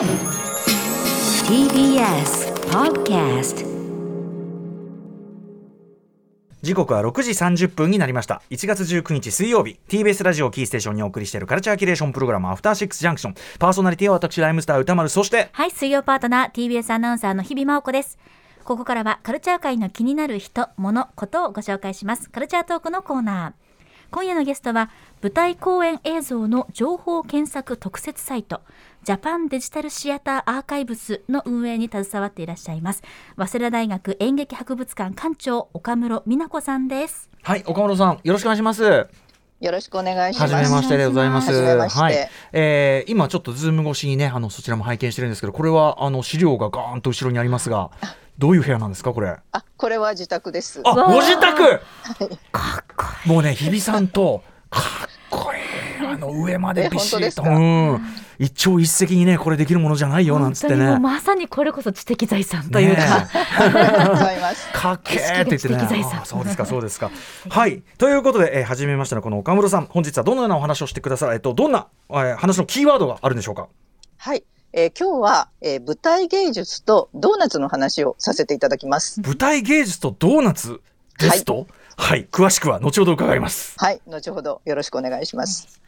TBS Podcast 時刻は6時30分になりました1月19日水曜日 TBS ラジオキーステーションにお送りしているカルチャーキュレーションプログラムアフターシックスジャンクションパーソナリティは私ライムスター歌丸そしてはい、水曜パートナー TBS アナウンサーの日々真央子です。ここからはカルチャー界の気になる人、物、ことをご紹介します。カルチャートークのコーナー。今夜のゲストは舞台公演映像の情報検索特設サイトジャパンデジタルシアターアーカイブスの運営に携わっていらっしゃいます早稲田大学演劇博物館館長岡室美奈子さんですはい岡本さんよろしくお願いしますよろしくお願いします。はじめましてでございます。はじめましてはい、えー今ちょっとズーム越しにね、あのそちらも拝見してるんですけど、これはあの資料がガーンと後ろにありますが、どういう部屋なんですかこれ？あ、これは自宅です。あ、ご自宅？かっこもうね、日比さんとかっこいいあの上までびっしりと、うん、一朝一夕にねこれできるものじゃないいいよなんつってね。まさにこれこそ知的財産というか。かっけーって言ってね。そうですかそうですか。はい。ということで、えー、初めましてのこの岡室さん本日はどのようなお話をしてくださるえっとどんな、えー話のキーワードがあるんでしょうか？はい。えー今日は、えー舞台芸術とドーナツの話をさせていただきます。舞台芸術とドーナツですと？はい、詳しくは後ほど伺います。はい。後ほどよろしくお願いします。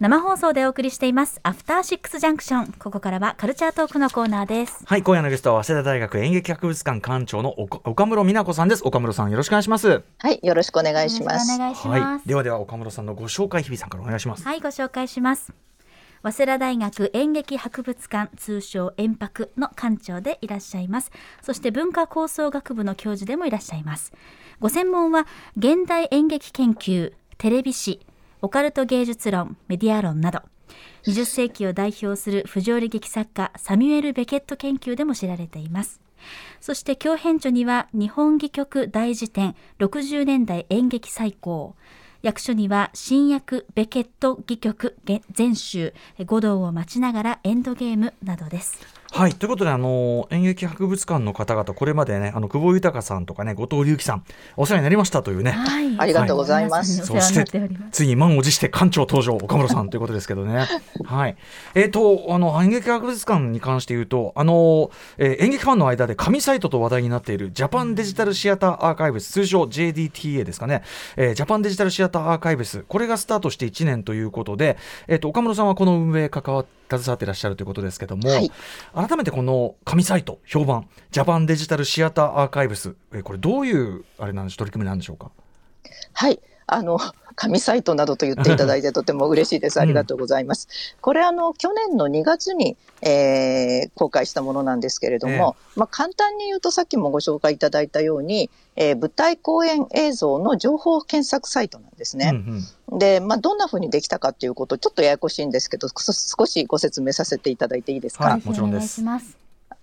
生放送でお送りしていますアフターシックスジャンクションここからはカルチャートークのコーナーですはい今夜のゲストは早稲田大学演劇博物館館長の岡岡室美奈子さんです岡室さんよろしくお願いしますはい。よろしくお願いします。お願いします、はいではでは岡室さんのご紹介日比さんからお願いしますはい、ご紹介します。早稲田大学演劇博物館通称演博の館長でいらっしゃいます。そして文化構想学部の教授でもいらっしゃいます。ご専門は現代演劇研究、テレビ史、オカルト芸術論、メディア論など。20世紀を代表する不条理劇作家サミュエル・ベケット研究でも知られています。そして教編著には日本戯曲大辞典60年代演劇最高役所には新訳ベケット戯曲全集五道を待ちながらエンドゲームなどです。はいということであの演劇博物館の方々これまでねあの久保豊さんとかね後藤隆樹さんお世話になりましたというねはいありがとうございますそして。ついに満を持して館長登場岡室さんということですけどね。はい。えっ、とあの演劇博物館に関して言うとあの、えー演劇ファンの間で神サイトと話題になっているジャパンデジタルシアターアーカイブス通称 JDTA ですかね、えージャパンデジタルシアターアーカイブスこれがスタートして1年ということで、えっ、と岡室さんはこの運営関わ携わっていらっしゃるということですけども、はい改めてこの神サイト評判ジャパンデジタルシアターアーカイブス、えーこれどういうあれなんでしょう取り組みなんでしょうか？はい。あの、紙サイトなどと言っていただいて とても嬉しいです。ありがとうございます。これあの、去年の2月に、えー公開したものなんですけれども、まあ簡単に言うとさっきもご紹介いただいたように、えー舞台公演映像の情報検索サイトなんですね。うんうんで、まあどんな風にできたかっていうこと、ちょっとややこしいんですけど、そ少しご説明させていただいていいですか？はいもちろんです。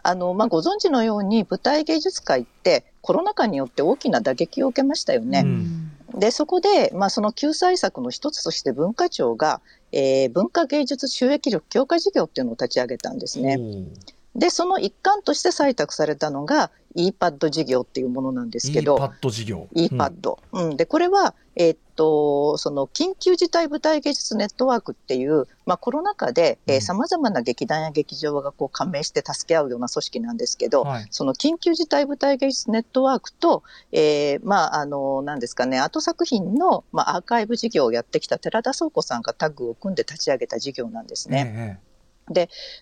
あの、まあご存知のように舞台芸術界ってコロナ禍によって大きな打撃を受けましたよね。うんで、そこで、まあ、その救済策の一つとして文化庁が、えー文化芸術収益力強化事業っていうのを立ち上げたんですね。で、その一環として採択されたのが ePad 事業っていうものなんですけど、ePad 事業。ePad。うん。で、これは、えーっと、その緊急事態舞台芸術ネットワークっていう、まあコロナ禍で、えうん。ー様々な劇団や劇場がこう加盟して助け合うような組織なんですけど、はい。その緊急事態舞台芸術ネットワークと、えーまあ、あの、なんですかね、アート作品の、まあ、アーカイブ事業をやってきた寺田倉庫さんがタッグを組んで立ち上げた事業なんですね。え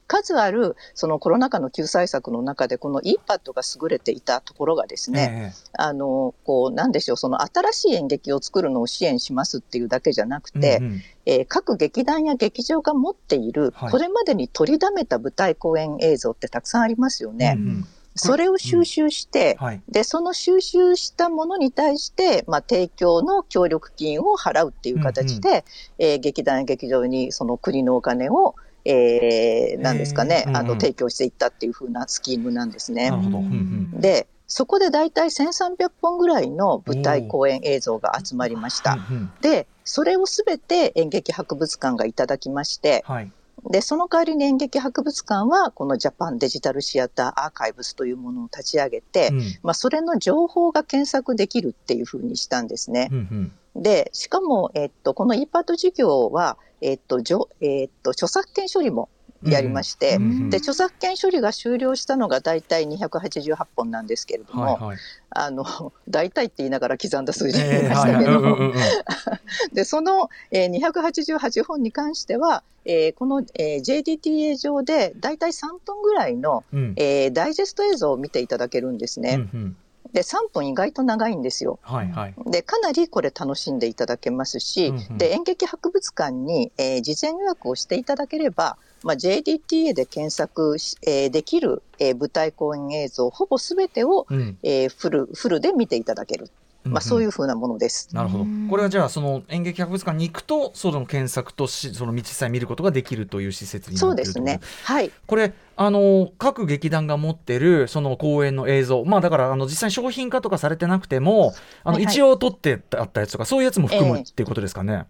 数ある、そのコロナ禍の救済策の中で、この ePad が優れていたところがですえね、えあの、こう、なんでしょう、その新しい演劇を作るのを支援しますっていうだけじゃなくえて、うんうん。えー各劇団や劇場が持っている、はい。これまでに取りだめた舞台公演映像ってたくさんありますよね。うんうん。それを収集して、はい。で、その収集したものに対して、まあ、提供の協力金を払うっていう形で、えー劇団や劇場にその国のお金を、えー、なんですかね、えーうんうんあの、提供していったっていう風なスキームなんですねな。るほど。うんうんで、そこで大体1300本ぐらいの舞台公演映像が集まりました。うんうんで、それをすべて演劇博物館がいただきまして、はい。で、その代わりに演劇博物館は、このジャパンデジタルシアターアーカイブスというものを立ち上げて、うんまあ、それの情報が検索できるっていうふうにしたんですね。うんうんで、しかも、えっと、この ePad 事業は、えっと、じょえっと、著作権処理もやりまして、うんうんで著作権処理が終了したのが大体288本なんですけれども、はいはい。あの大体って言いながら刻んだ数字になりましたけど、うんうんうん でその、えー、288本に関しては、えーこの、えー JDTA 上で大体3分ぐらいの、うん。えーダイジェスト映像を見ていただけるんですね。うんうんで3分意外と長いんですよ。はいはい。でかなりこれ楽しんでいただけますし、うんうん。で演劇博物館に、えー事前予約をしていただければ、まあ、JDTA で検索し、えーできる、えー舞台公演映像ほぼ全てを、うん。えーフルフルで見ていただける、まあ、そういううふうなものです。なるほどうんこれはじゃあその演劇博物館に行くとその検索としその道さえ見ることができるという施設になそうっているというですね。はい。これあの各劇団が持ってるその公演の映像まあだからあの実際に商品化とかされてなくてもあのはいはい一応撮ってあったやつとかそういうやつも含むええっていうことですかね。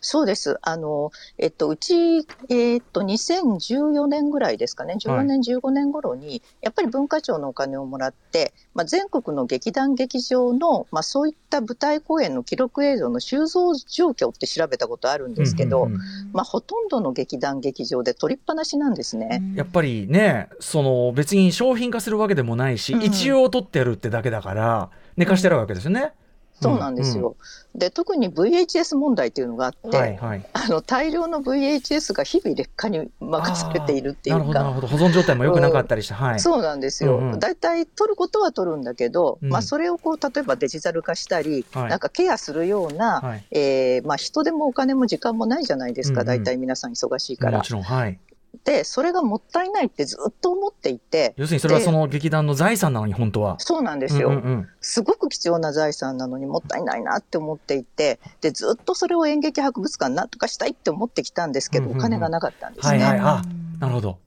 そうです。あの、えっと、うち、えっと、2014年ぐらいですかね、14年、15年頃に、やっぱり文化庁のお金をもらって、まあ、全国の劇団劇場の、まあ、そういった舞台公演の記録映像の収蔵状況って調べたことあるんですけど、うんうんうんまあ、ほとんどの劇団劇場で取りっぱなしなんですね。やっぱりねその別に商品化するわけでもないし、うん一応撮ってやるってだけだから寝かしてるわけですよね。そうなんですよ。で、特に VHS 問題っていうのがあって、はいはい。あの大量の VHS が日々劣化に任されているっていうか。どなるほど保存状態も良くなかったりして、はい。そうなんですよ。うんうんだいたい取ることは取るんだけど、うんまあそれをこう例えばデジタル化したり、はいなんかケアするような、はいえーまあ人でもお金も時間もないじゃないですか。うんうんだいたい皆さん忙しいからも。ちろんはい。で、それがもったいないってずっと思っていて、要するにそれはその劇団の財産なのに本当は。そうなんですよ。うんうんうんすごく貴重な財産なのにもったいないなって思っていて、で、ずっとそれを演劇博物館なんとかしたいって思ってきたんですけど、うんうんうんお金がなかったんですね。はいはい。あなるほど。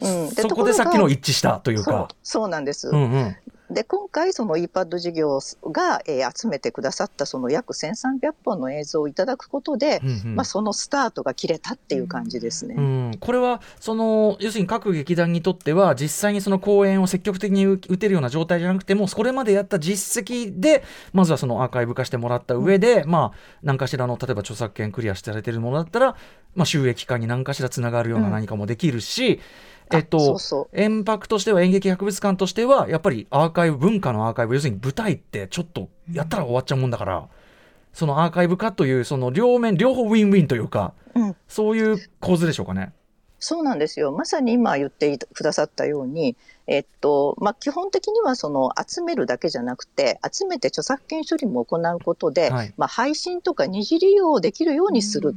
うん、そこでさっきのと一致したというか。そうなんです。うんうん。で今回その ePad 事業が、えー集めてくださったその約1300本の映像をいただくことで、うんうん。まあ、そのスタートが切れたっていう感じですね。うん、これはその要するに各劇団にとっては実際にその公演を積極的に打てるような状態じゃなくてもこれまでやった実績でまずはそのアーカイブ化してもらった上で、まあ何かしらの例えば著作権クリアされているものだったら、まあ、収益化に何かしらつながるような何かもできるし、あえっと円博としては演劇博物館としてはやっぱりアーカイブ文化のアーカイブ要するに舞台ってちょっとやったら終わっちゃうもんだから、そのアーカイブ化というその両面両方ウィンウィンというかうんそういう構図でしょうかね。そうなんですよ。まさに今言ってくださったように、えっと、まあ、基本的にはその集めるだけじゃなくて、集めて著作権処理も行うことで、はいまあ、配信とか二次利用できるようにする。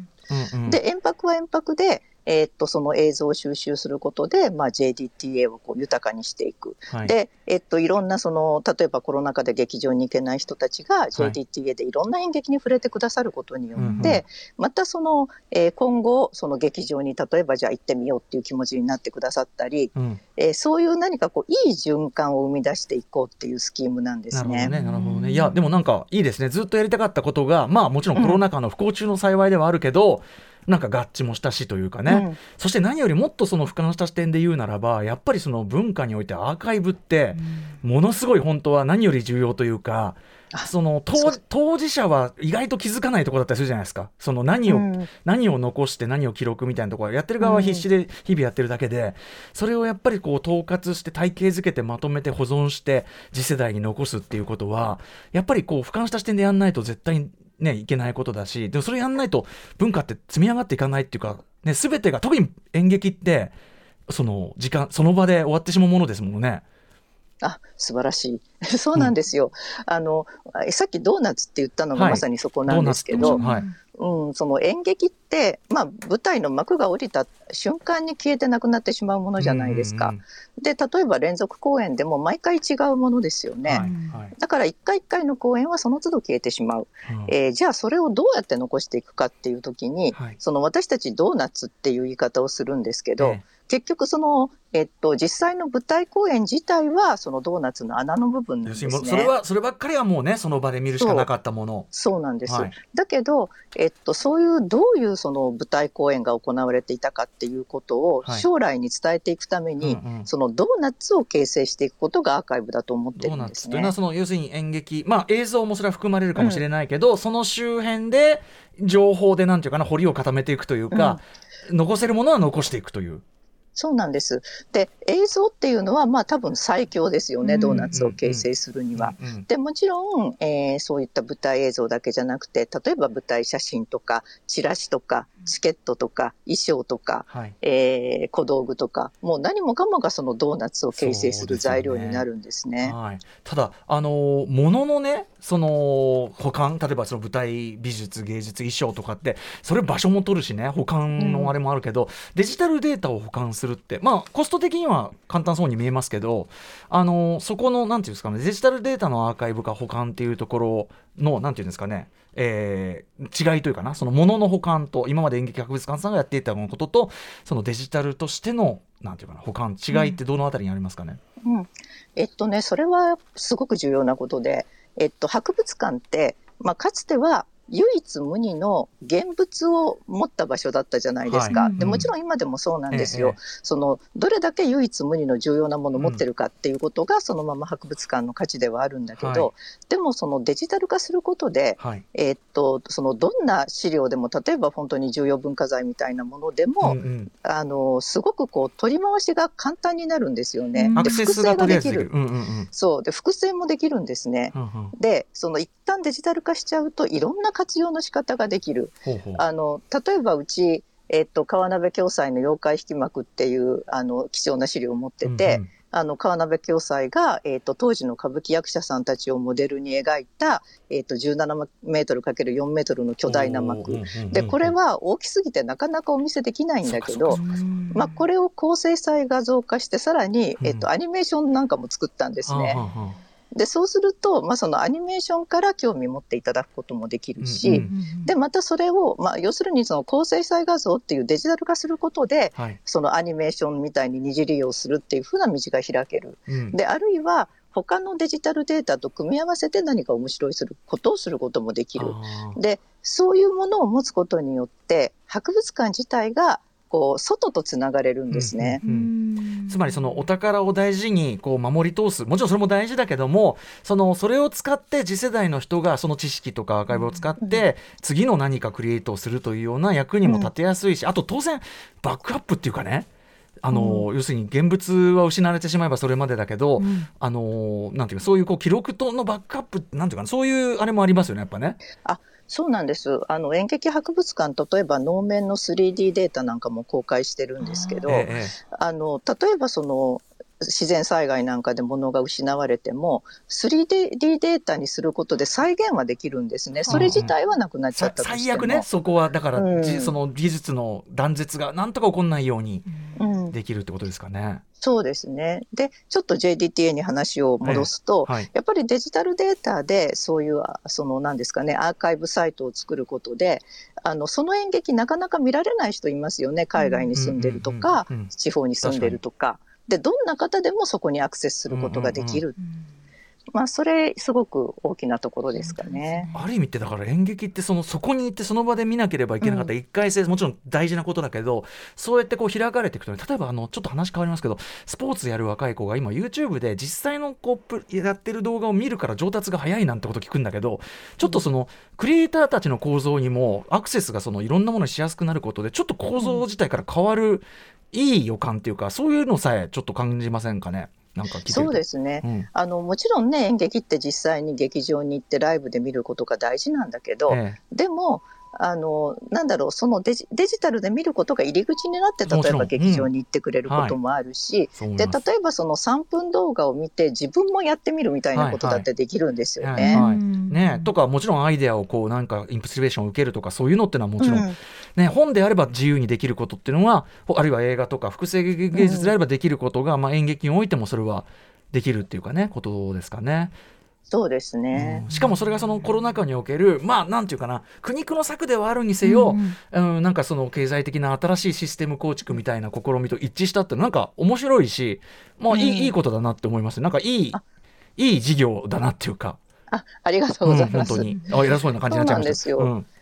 うんうんで、円泊は円泊で、えっと、その映像を収集することで、まあ、JDTA をこう豊かにしていく。はいで、えっと、いろんなその、例えばコロナ禍で劇場に行けない人たちが JDTA でいろんな演劇に触れてくださることにようんうんって、またその、えー今後、その劇場に例えばじゃあ行ってみようっていう気持ちになってくださったり、うんえーそういう何かこう、いい循環を生み出していこうっていうスキームなんですね。なるほどね、なるほどね。いや、でもなんかいいですね。ずっとやりたかったことが、まあもちろんコロナ禍の不幸中の幸いではあるけど、なんか合致もしたしというかね、うん。そして何よりもっとその俯瞰した視点で言うならばやっぱりその文化においてアーカイブってものすごい本当は何より重要というかあその当事者は意外と気づかないところだったりするじゃないですか。その何を、うん。何を残して何を記録みたいなところやってる側は必死で日々やってるだけで、それをやっぱりこう統括して体系づけてまとめて保存して次世代に残すっていうことはやっぱりこう俯瞰した視点でやんないと絶対にねいけないことだしでもそれやんないと文化って積み上がっていかないっていうか、ね、全てが特に演劇ってその時間その場で終わってしまうものですもんね。あ素晴らしい。そうなんですよ。あの、えさっきドーナツって言ったのがはいまさにそこなんですけど、はいうん、その演劇って、まあ、舞台の幕が降りた瞬間に消えてなくなってしまうものじゃないですか。うんうんで、例えば連続公演でも毎回違うものですよね。はいはいだから一回一回の公演はその都度消えてしまう。うんえーじゃあそれをどうやって残していくかっていう時に、はいその私たちドーナツっていう言い方をするんですけど、ええ結局その、えっと、実際の舞台公演自体はそのドーナツの穴の部分なん要ですすね。それはそればっかりはもうねその場で見るしかなかったもの。そうなんです。はいだけど、えっと、そういうどういうその舞台公演が行われていたかっていうことをはい将来に伝えていくために、うんうんそのドーナツを形成していくことがアーカイブだと思ってるんですねというのは。その要するに演劇まあ映像もそれは含まれるかもしれないけど、その周辺で情報でなんていうかな堀を固めていくというか、残せるものは残していくという。そうなんです。で、映像っていうのは、まあ多分最強ですよね、うんドーナツを形成するには。でもちろん、えーそういった舞台映像だけじゃなくて例えば舞台写真とかチラシとかチケットとか衣装とか、はい。えー小道具とかもう何もかもがそのドーナツを形成する材料になるんですね。はい、ただ、あのーもののねその保管例えばその舞台美術芸術衣装とかってそれ場所も取るしね保管のあれもあるけど、デジタルデータを保管するってまあコスト的には簡単そうに見えますけど、あのーそこのなんていうんですかねデジタルデータのアーカイブか保管っていうところのなんていうんですかね。えー違いというかな。そのものの保管と今まで演劇博物館さんがやっていたこととそのデジタルとしてのなんていうかな保管。違いってどのあたりにありますかね、うん、えっとねそれはすごく重要なことで、えっと、博物館って、まあ、かつては唯一無二の現物を持った場所だったじゃないですか、はい。でもちろん今でもそうなんですよ、ええ。そのどれだけ唯一無二の重要なものを持ってるかっていうことがそのまま博物館の価値ではあるんだけど、はでもそのデジタル化することで、はい。えーっとそのどんな資料でも例えば本当に重要文化財みたいなものでも、うんうん。あのすごくこう取り回しが簡単になるんですよね。うん。でアクセスができる。る。うんうんうん。そう。で複製もできるんですね。うんうん。でその一旦デジタル化しちゃうといろんな活用の仕方ができる。ほうほうあの例えばうちえっと川鍋暁斎の妖怪引き幕っていうあの貴重な資料を持ってて、うんうんあの川鍋暁斎が、えっと当時の歌舞伎役者さんたちをモデルに描いた、えっと17メートル ×4 メートルの巨大な幕。うんうんうんでこれは大きすぎてなかなかお見せできないんだけどまあ、これを高精細画像化してさらに、うんえっと、アニメーションなんかも作ったんですね。はあはあはあでそうすると、まあ、そのアニメーションから興味持っていただくこともできるし、うんうんでまたそれを、まあ、要するにその高精細画像っていうデジタル化することではいそのアニメーションみたいに二次利用するっていうふうな道が開ける。うんであるいは他のデジタルデータと組み合わせて何か面白いすることをすることもできる。でそういうものを持つことによって博物館自体がこう外とつながれるんですね。うんうんつまりそのお宝を大事にこう守り通すもちろんそれも大事だけどもそのそれを使って次世代の人がその知識とかアーカイブを使って次の何かクリエイトをするというような役にも立てやすいしあと当然バックアップっていうかねあの要するに現物は失われてしまえばそれまでだけど、うんあのなんていうかそういうこう記録とのバックアップなんていうかなそういうあれもありますよねやっぱね。そうなんです。あの演劇博物館、例えば能面の 3D データなんかも公開してるんですけど、ええあの例えばその自然災害なんかで物が失われても 3D データにすることで再現はできるんですね。それ自体はなくなっちゃさったとしても。最悪ねそこはだから、うんじその技術の断絶がなんとか起こんないようにうん、できるってことですかね。そうですね。で、ちょっと JDTA に話を戻すと、はい、やっぱりデジタルデータでそういうあその何ですかねアーカイブサイトを作ることであのその演劇なかなか見られない人いますよね。海外に住んでるとか、うんうんうんうん地方に住んでるとか。でどんな方でもそこにアクセスすることができる、まあそれすごく大きなところですかね。ある意味ってだから演劇ってそのそこに行ってその場で見なければいけなかった。一回性もちろん大事なことだけどそうやってこう開かれていくとね例えばあのちょっと話変わりますけどスポーツやる若い子が今 YouTube で実際のこうプやってる動画を見るから上達が早いなんてこと聞くんだけどちょっとそのクリエイターたちの構造にもアクセスがそのいろんなものにしやすくなることでちょっと構造自体から変わるいい予感っていうかそういうのさえちょっと感じませんかねなんかそうですね、うん。あのもちろんね演劇って実際に劇場に行ってライブで見ることが大事なんだけど、ええ。でもあのなんだろうそのデジデジタルで見ることが入り口になって例えば劇場に行ってくれることもあるし、う思います。例えばその3分動画を見て自分もやってみるみたいなことだってできるんですよね。はいはい。うん。ね、とかもちろんアイデアをこうなんかインプスリベーションを受けるとかそういうのってのはもちろん、うん。ね、本であれば自由にできることっていうのはほあるいは映画とか複製芸術であればできることが、まあ、演劇においてもそれはできるっていうかねことですかね。そうですね。しかもそれがそのコロナ禍におけるまあなんていうかな苦肉の策ではあるにせよ、うん、なんかその経済的な新しいシステム構築みたいな試みと一致したってなんか面白いしまあいい,、いいことだなって思いますなんかいいいい事業だなっていうか。あありがとうございます。うん、本当にあ偉そうな感じになっちゃいました。そうなんですよ。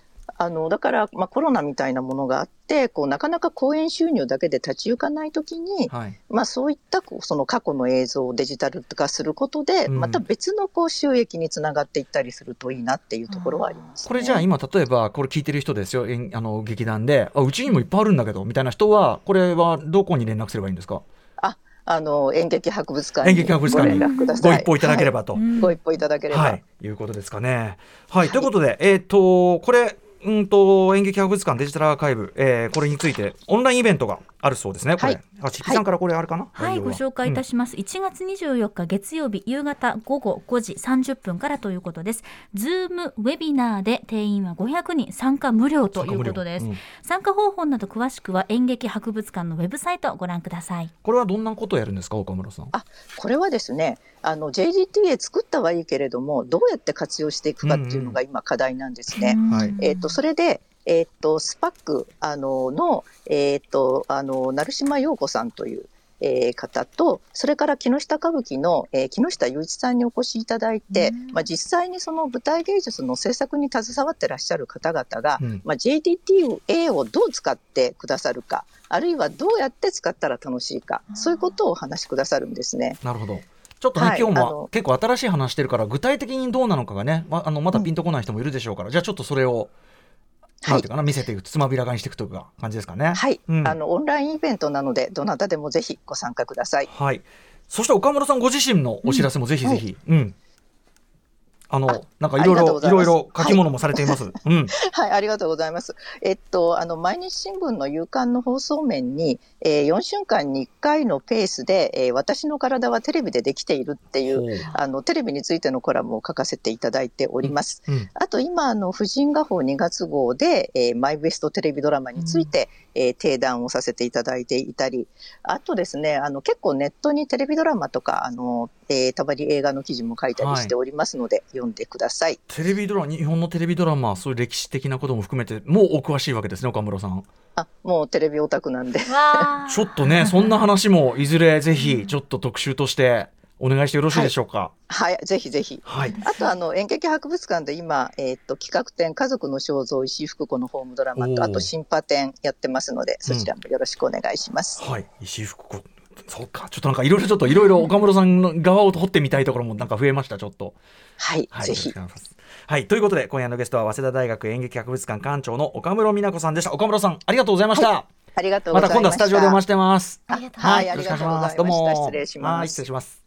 うんあのだから、まあ、コロナみたいなものがあってこうなかなか公演収入だけで立ち行かないときに、はい、まあ、そういったその過去の映像をデジタル化することで、うん、また別のこう収益につながっていったりするといいなっていうところはあります、ね、これじゃあ今例えばこれ聞いてる人ですよあの劇団であうちにもいっぱいあるんだけどみたいな人はこれはどこに連絡すればいいんですか？あの演劇博物館演劇博物館にご一報いただければと、はい、ご一報いただければ、はい、いうことですかね。はい、はい、ということで、えっ、ー、とこれうんと演劇博物館デジタルアーカイブ、えー、これについてオンラインイベントがあるそうですね。これ、はい、あちっぴさんからこれあるかな？はい、ご紹介いたします。うん、1月24日月曜日夕方午後5時30分からということです。ズームウェビナーで定員は500人参加無料ということです。参加,、うん、参加方法など詳しくは演劇博物館のウェブサイトをご覧ください。これはどんなことをやるんですか？岡村さん。あ、これはですね。あの JGTA 作ったはいいけれどもどうやって活用していくかっていうのが今課題なんですね。うんうん、えっ、ー、とそれでえっ、と、スパックあのの、えっ、と、あの、成島陽子さんという、えー、方と、それから木下歌舞伎の、えー、木下雄一さんにお越しいただいて、うん、まあ、実際にその舞台芸術の制作に携わってらっしゃる方々が、うん、まあ、JDTA をどう使ってくださるか、あるいはどうやって使ったら楽しいか、そういうことをお話しくださるんですね。なるほど。ちょっとね、はい、今日も結構新しい話してるから、具体的にどうなのかがね、まあのまだピンとこない人もいるでしょうから、うん、じゃあちょっとそれをなんていうかな、見せていく、つまびらかにしていくというか感じですかね。はい、うん、あのオンラインイベントなので、どなたでもぜひご参加ください。はい。そして岡村さんご自身のお知らせもぜひぜひ。うん、うんあのなんかいろいろいろいろ書き物もされています。はい、うん、はい、ありがとうございます。えっとあの毎日新聞の夕刊の放送面に、えー、4週間に1回のペースで、えー、私の体はテレビでできているっていうあのテレビについてのコラムを書かせていただいております。うんうん、あと今あの婦人画報2月号で、えー、マイベストテレビドラマについて、うん、えー、提談をさせていただいていたり、あとですねあの結構ネットにテレビドラマとかあの、えー、たまに映画の記事も書いたりしておりますので、はい、読んでください。テレビドラマ日本のテレビドラマそういう歴史的なことも含めてもうお詳しいわけですね岡村さん。あもうテレビオタクなんで。ちょっとねそんな話もいずれぜひちょっと特集としてお願いしてよろしいでしょうか。はい、はい、ぜひぜひ。はい。あとあの演劇博物館で今えー、っと企画展家族の肖像石井福子のホームドラマとあと新波展やってますのでそちらもよろしくお願いします。うん、はい、石井福子。そうか、ちょっとなんかいろいろちょっといろいろ岡室さんの側を掘ってみたいところもなんか増えました、ちょっと。はい、はい、ぜひ。はい、ということで今夜のゲストは早稲田大学演劇博物館館長の岡室美奈子さんでした。岡室さんありがとうございました。はいありがとうまた今度はスタジオでお待ちしてます。はい、ありがとうございました。失礼します。失礼します。